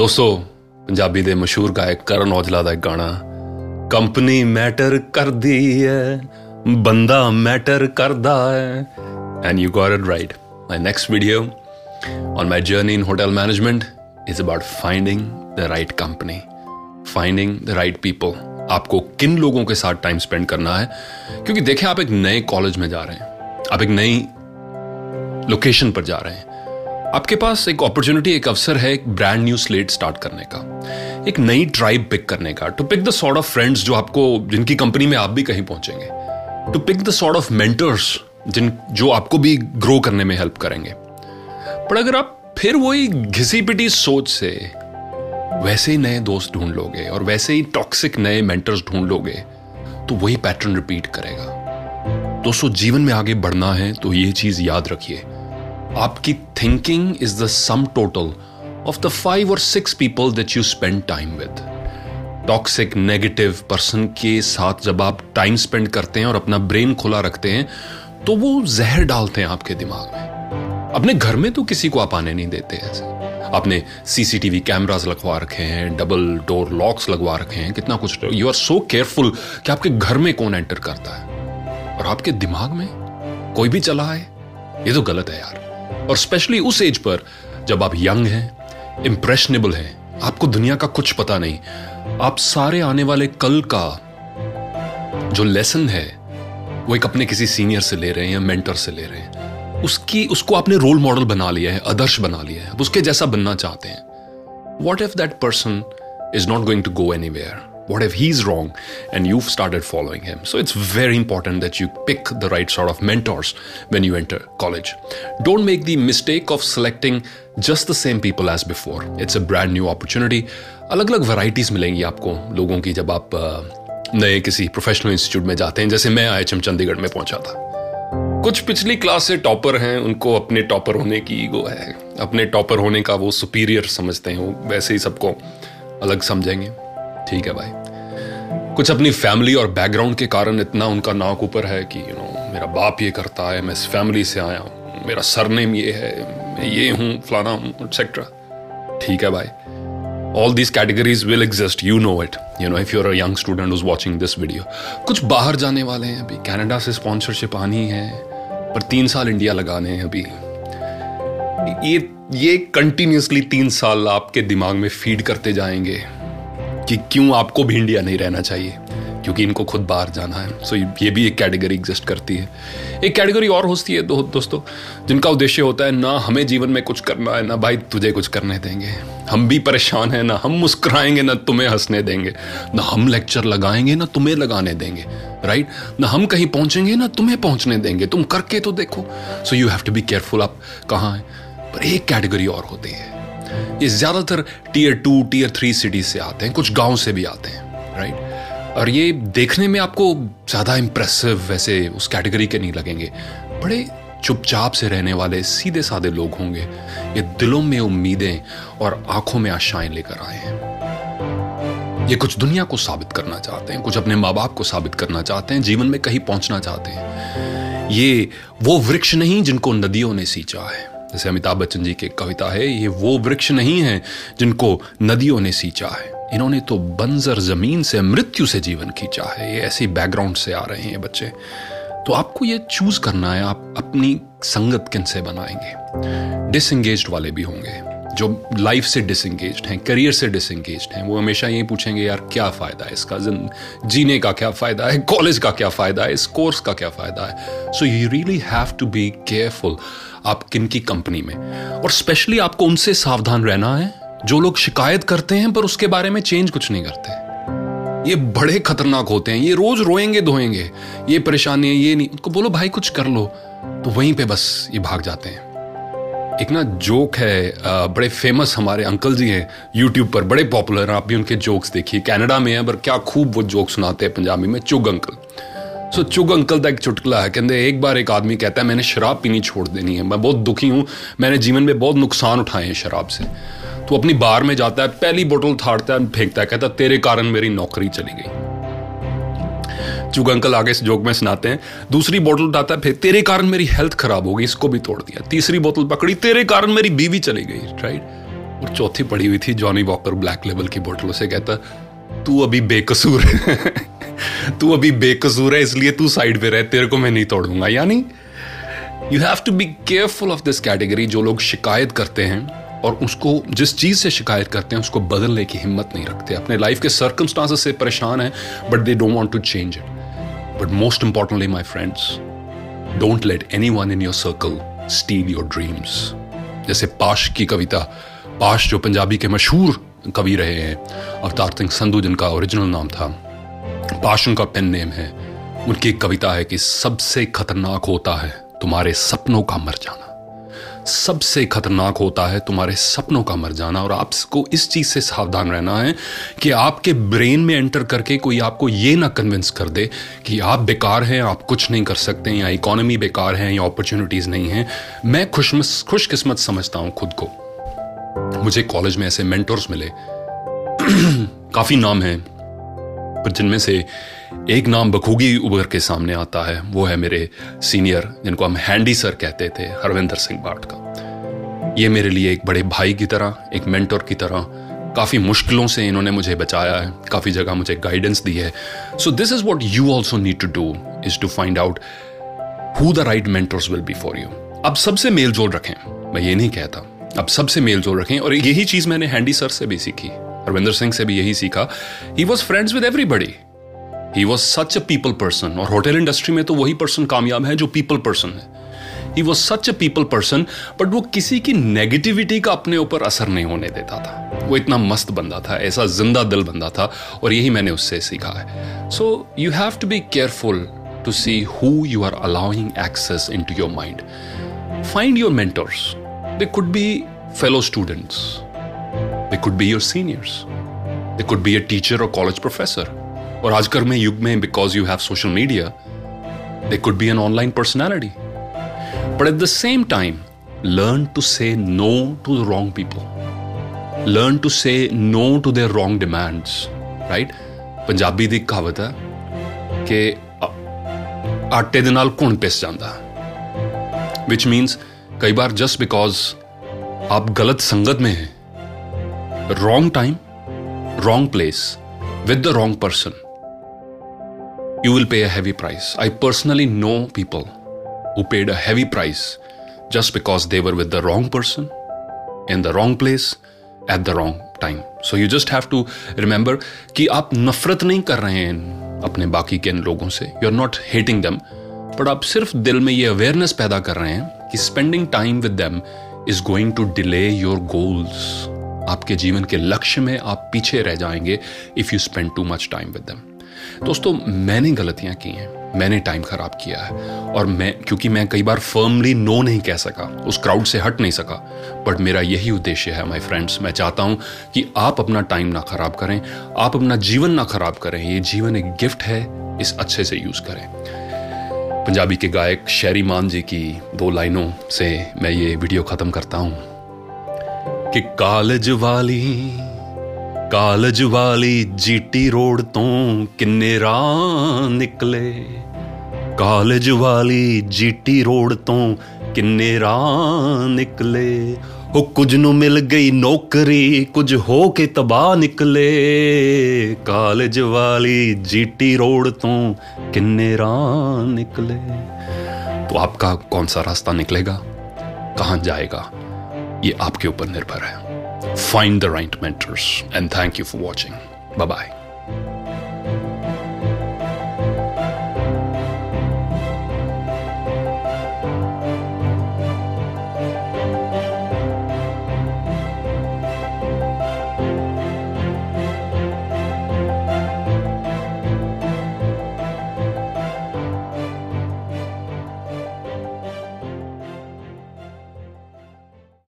पंजाबी दे मशहूर गायक करण औजला का एक गाना, कंपनी मैटर कर दी है, बंदा मैटर करदा है and you got it right my next video on my journey in hotel management is about finding the right company finding the right people आपको किन लोगों के साथ टाइम स्पेंड करना है? क्योंकि देखें, आप एक नए कॉलेज में जा रहे हैं, आप एक नई लोकेशन पर जा रहे हैं आपके पास एक अपॉर्चुनिटी एक अवसर है एक ब्रांड न्यू स्लेट स्टार्ट करने का, एक नई ट्राइब पिक करने का। To pick the sort of friends जो आपको, जिनकी कंपनी में आप भी कहीं पहुँचेंगे। To pick the sort of mentors जिन, जो आपको भी ग्रो करने में हेल्प करेंगे। पर अगर आप फिर वही घिसी पिटी सोच से वैसे ही नए दोस्त ढूंढ लोगे और वैसे ही टॉक्सिक नए मेंटर्स ढूंढ लोगे तो वही पैटर्न रिपीट करेगा। दोस्तों, जीवन में आगे बढ़ना है तो ये चीज़ याद रखिए। आपकी thinking is the sum total of the five और six people that you spend time with toxic negative person के साथ जब आप टाइम स्पेंड करते हैं और अपना ब्रेन खुला रखते हैं तो वो जहर डालते हैं आपके दिमाग में। अपने घर में तो किसी को आप आने नहीं देते ऐसे। आपने सीसीटीवी कैमरास लगवा रखे हैं डबल डोर लॉक्स लगवा रखे हैं, कितना कुछ यू आर सो केयरफुल कि आपके घर में कौन एंटर करता है। और आपके दिमाग में कोई भी चला है ये तो गलत है यार। और स्पेशली उस एज पर, जब आप यंग हैं इंप्रेशनेबल हैं, आपको दुनिया का कुछ पता नहीं, आप सारे आने वाले कल का जो लेसन है, वो एक अपने किसी सीनियर से ले रहे हैं या मेंटर से ले रहे हैं, उसकी, उसको आपने रोल मॉडल बना लिया है, आदर्श बना लिया है उसके जैसा बनना चाहते हैं what if that person is not going to go anywhere what if he's wrong and you've started following him so it's very important that you pick the right sort of mentors when you enter college don't make the mistake of selecting just the same people as before it's a brand new opportunity अलग अलग varieties मिलेंगी आपको लोगों की जब आप नए किसी प्रोफेशनल इंस्टीट्यूट में जाते हैं जैसे मैं आई चंडीगढ़ में पहुंचा था कुछ पिछली क्लास से टॉपर हैं उनको अपने टॉपर होने की ईगो है अपने टॉपर होने का वो सुपीरियर समझते हैं वो वैसे ही सबको अलग समझेंगे ठीक है भाई। कुछ अपनी फैमिली और बैकग्राउंड के कारण इतना उनका नाक ऊपर है कि यू नो मेरा बाप ये करता है, मैं इस फैमिली से आया हूँ, मेरा सरनेम ये है, मैं ये हूँ, फलाना हूँ एक्सेट्रा ठीक है भाई। These categories will exist, you know it, you know, if you're a young student who's watching this video कुछ बाहर जाने वाले हैं अभी कैनेडा से स्पॉन्सरशिप आनी है, पर तीन साल इंडिया लगाने हैं अभी। ये ये कंटिन्यूसली तीन साल आपके दिमाग में फ़ीड करते जाएँगे। कि क्यों आपको भी इंडिया नहीं रहना चाहिए? क्योंकि इनको खुद बाहर जाना है। सो ये भी एक कैटेगरी एग्जिस्ट करती है। एक कैटेगरी और होती है दो, दोस्तों जिनका उद्देश्य होता है ना हमें जीवन में कुछ करना है ना भाई तुझे कुछ करने देंगे। हम भी परेशान हैं ना हम मुस्कुराएँगे ना तुम्हें हंसने देंगे। ना हम लेक्चर लगाएँगे ना तुम्हें लगाने देंगे। राइट ना हम कहीं पहुँचेंगे ना तुम्हें पहुँचने देंगे। तुम करके तो देखो। So you have to be careful आप कहाँ हैं। पर एक कैटेगरी और होती है। ये ज़्यादातर tier two tier three cities से आते हैं, कुछ गाँव से भी आते हैं राइट और ये देखने में आपको ज़्यादा इंप्रेसिव वैसे उस कैटेगरी के नहीं लगेंगे। बड़े चुपचाप से रहने वाले सीधे साधे लोग होंगे। ये दिलों में उम्मीदें और आँखों में आशाएँ लेकर आए हैं। ये कुछ दुनिया को साबित करना चाहते हैं, कुछ अपने माँ बाप को साबित करना चाहते हैं, जीवन में कहीं पहुँचना चाहते हैं। ये वो वृक्ष नहीं जिनको नदियों ने सींचा है। जैसे अमिताभ बच्चन जी की कविता है, ये वो वृक्ष नहीं है जिनको नदियों ने सींचा है। इन्होंने तो बंजर ज़मीन से मृत्यु से जीवन खींचा है। ये ऐसी बैकग्राउंड से आ रहे हैं बच्चे। तो आपको ये चूज़ करना है, आप अपनी संगत किन से बनाएँगे? डिसंगेज वाले भी होंगे। जो लाइफ से डिसंगेज हैं करियर से डिसंगेज हैं, वो हमेशा ये पूछेंगे, यार, क्या फ़ायदा है इसका? जीने का क्या फ़ायदा है? कॉलेज का क्या फ़ायदा है? इस कोर्स का क्या फ़ायदा है? So you really have to be careful आप किन की कंपनी में। और स्पेशली आपको उनसे सावधान रहना है। जो लोग शिकायत करते हैं, पर उसके बारे में चेंज कुछ नहीं करते। ये बड़े खतरनाक होते हैं। ये रोज रोएँगे, धोएँगे। ये परेशानी है, ये नहीं। उनको बोलो, भाई, कुछ कर लो। तो वहीं पे बस ये भाग जाते हैं। एक ना जोक है बड़े फ़ेमस हमारे अंकल जी हैं यूट्यूब पर बड़े पॉपुलर हैं। आप भी उनके जोक्स देखिए। कनाडा में है पर क्या खूब वो जोक सुनाते हैं पंजाबी में। Chugh uncle so so, Chugh uncle का एक चुटकला है। कहते एक बार एक आदमी कहता है मैंने शराब पीनी छोड़ देनी है। मैं बहुत दुखी हूँ। मैंने जीवन में बहुत नुकसान उठाए हैं शराब से। तो अपनी बार में जाता है पहली बोतल थाड़ता है फेंकता है। कहता तेरे कारण मेरी नौकरी चली गई। चुग अंकल आगे से जोक में सुनाते हैं, दूसरी बोतल उठाता है, फिर तेरे कारण मेरी हेल्थ खराब हो गई इसको भी तोड़ दिया। तीसरी बोतल पकड़ी, तेरे कारण मेरी बीवी चली गई राइट और चौथी पड़ी हुई थी जॉनी वॉकर ब्लैक लेवल की बोतल, उसे कहता, तू अभी बेकसूर है, तू अभी बेकसूर है, इसलिए तू साइड पे रहे, तेरे को मैं नहीं तोड़ूँगा। यानी you have to be careful of this category जो लोग शिकायत करते हैं, और उसको, जिस चीज़ से शिकायत करते हैं, उसको बदलने की हिम्मत नहीं रखते। अपने लाइफ के सर्कमस्टांसेस से परेशान है but they don't want to change it but most importantly, my friends, don't let anyone in your circle steal your dreams जैसे पाश की कविता पाश जो पंजाबी के मशहूर कवि रहे हैं अवतार सिंह संधू जिनका ओरिजिनल नाम था पाश उनका पेन नेम है। उनकी एक कविता है कि सबसे खतरनाक होता है तुम्हारे सपनों का मर जाना। सबसे खतरनाक होता है तुम्हारे सपनों का मर जाना और आपको इस चीज़ से सावधान रहना है कि आपके ब्रेन में एंटर करके कोई आपको ये ना कन्विंस कर दे कि आप बेकार हैं, आप कुछ नहीं कर सकते या इकोनॉमी बेकार है, या अपॉर्चुनिटीज़ नहीं है। मैं खुश खुशकिस्मत समझता हूँ खुद को। मुझे कॉलेज में ऐसे मेंटर्स मिले। काफ़ी नाम हैं, पर जिनमें से एक नाम बखूगी उभर के सामने आता है, वो है मेरे सीनियर, जिनको हम हैंडी सर कहते थे, हरविंदर सिंह बाट का। ये मेरे लिए एक बड़े भाई की तरह, एक मेंटर की तरह, काफ़ी मुश्किलों से इन्होंने मुझे बचाया है, काफ़ी जगह मुझे गाइडेंस दी है। So this is what you also need to do is to find out who the right mentors will be for you अब सबसे मेल जोल रखें, मैं ये नहीं कहता। अब सबसे मेल जोल रखें, और यही चीज़ मैंने हैंडी सर से भी सीखी रविंदर सिंह से भी यही सीखा। He was friends with everybody he was such a people person और होटल इंडस्ट्री में तो वही पर्सन कामयाब है जो पीपल पर्सन है। He was such a people person but वो किसी की नेगेटिविटी का अपने ऊपर असर नहीं होने देता था। वो इतना मस्त बंदा था, ऐसा ज़िंदा दिल बंदा था, और यही मैंने उससे सीखा है। So you have to be careful to see who you are allowing access into your mind find your mentors they could be fellow students they could be your seniors they could be a teacher और college professor और आजकल में युग में because you have social media they could be an online personality but at the same time learn to say no to the wrong people learn to say no to their wrong demands right Punjabi ਦੀ ਕਹਾਵਤ ਹੈ ਕਿ ਆਟੇ ਦੇ ਨਾਲ ਘੁਣ ਪਿਸ ਜਾਂਦਾ which means कई बार just because आप गलत संगत में हैं wrong time wrong place with the wrong person you will pay a heavy price. I personally know people who paid a heavy price just because they were with the wrong person, in the wrong place, at the wrong time. So you just have to remember कि आप नफरत नहीं कर रहे हैं अपने बाकी के लोगों से you are not hating them but आप सिर्फ़ दिल में ये अवेयरनेस पैदा कर रहे हैं कि spending time with them is going to delay your goals आपके जीवन के लक्ष्य में आप पीछे रह जाएँगे if you spend too much time with them दोस्तों, मैंने गलतियाँ की हैं। मैंने टाइम खराब किया है। और मैं, क्योंकि मैं कई बार फर्मली नो नहीं कह सका, उस क्राउड से हट नहीं सका। बट मेरा यही उद्देश्य है माय फ्रेंड्स मैं चाहता हूँ कि आप अपना टाइम ना खराब करें, आप अपना जीवन ना खराब करें। ये जीवन एक गिफ्ट है, इस अच्छे से यूज़ करें। पंजाबी के गायक शैरी मान जी की दो लाइनों से मैं ये वीडियो खत्म करता हूँ कि कालज वाली ਕਾਲਜ ਵਾਲੀ ਜੀਟੀ ਰੋਡ ਤੋਂ ਕਿੰਨੇ ਰਾਹ ਨਿਕਲੇ ਕਾਲਜ ਵਾਲੀ ਜੀਟੀ ਰੋਡ ਤੋਂ ਕਿੰਨੇ ਰਾਹ ਨਿਕਲੇ ਉਹ ਕੁਝ ਨੂੰ ਮਿਲ ਗਈ ਨੌਕਰੀ ਕੁਝ ਹੋ ਕੇ ਤਬਾਹ ਨਿਕਲੇ ਕਾਲਜ ਵਾਲੀ ਜੀਟੀ ਰੋਡ ਤੋਂ ਕਿੰਨੇ ਰਾਹ ਨਿਕਲੇ तो आपका कौन सा रास्ता निकलेगा कहां जाएगा ये आपके ऊपर निर्भर है Find the right mentors. And thank you for watching. Bye bye.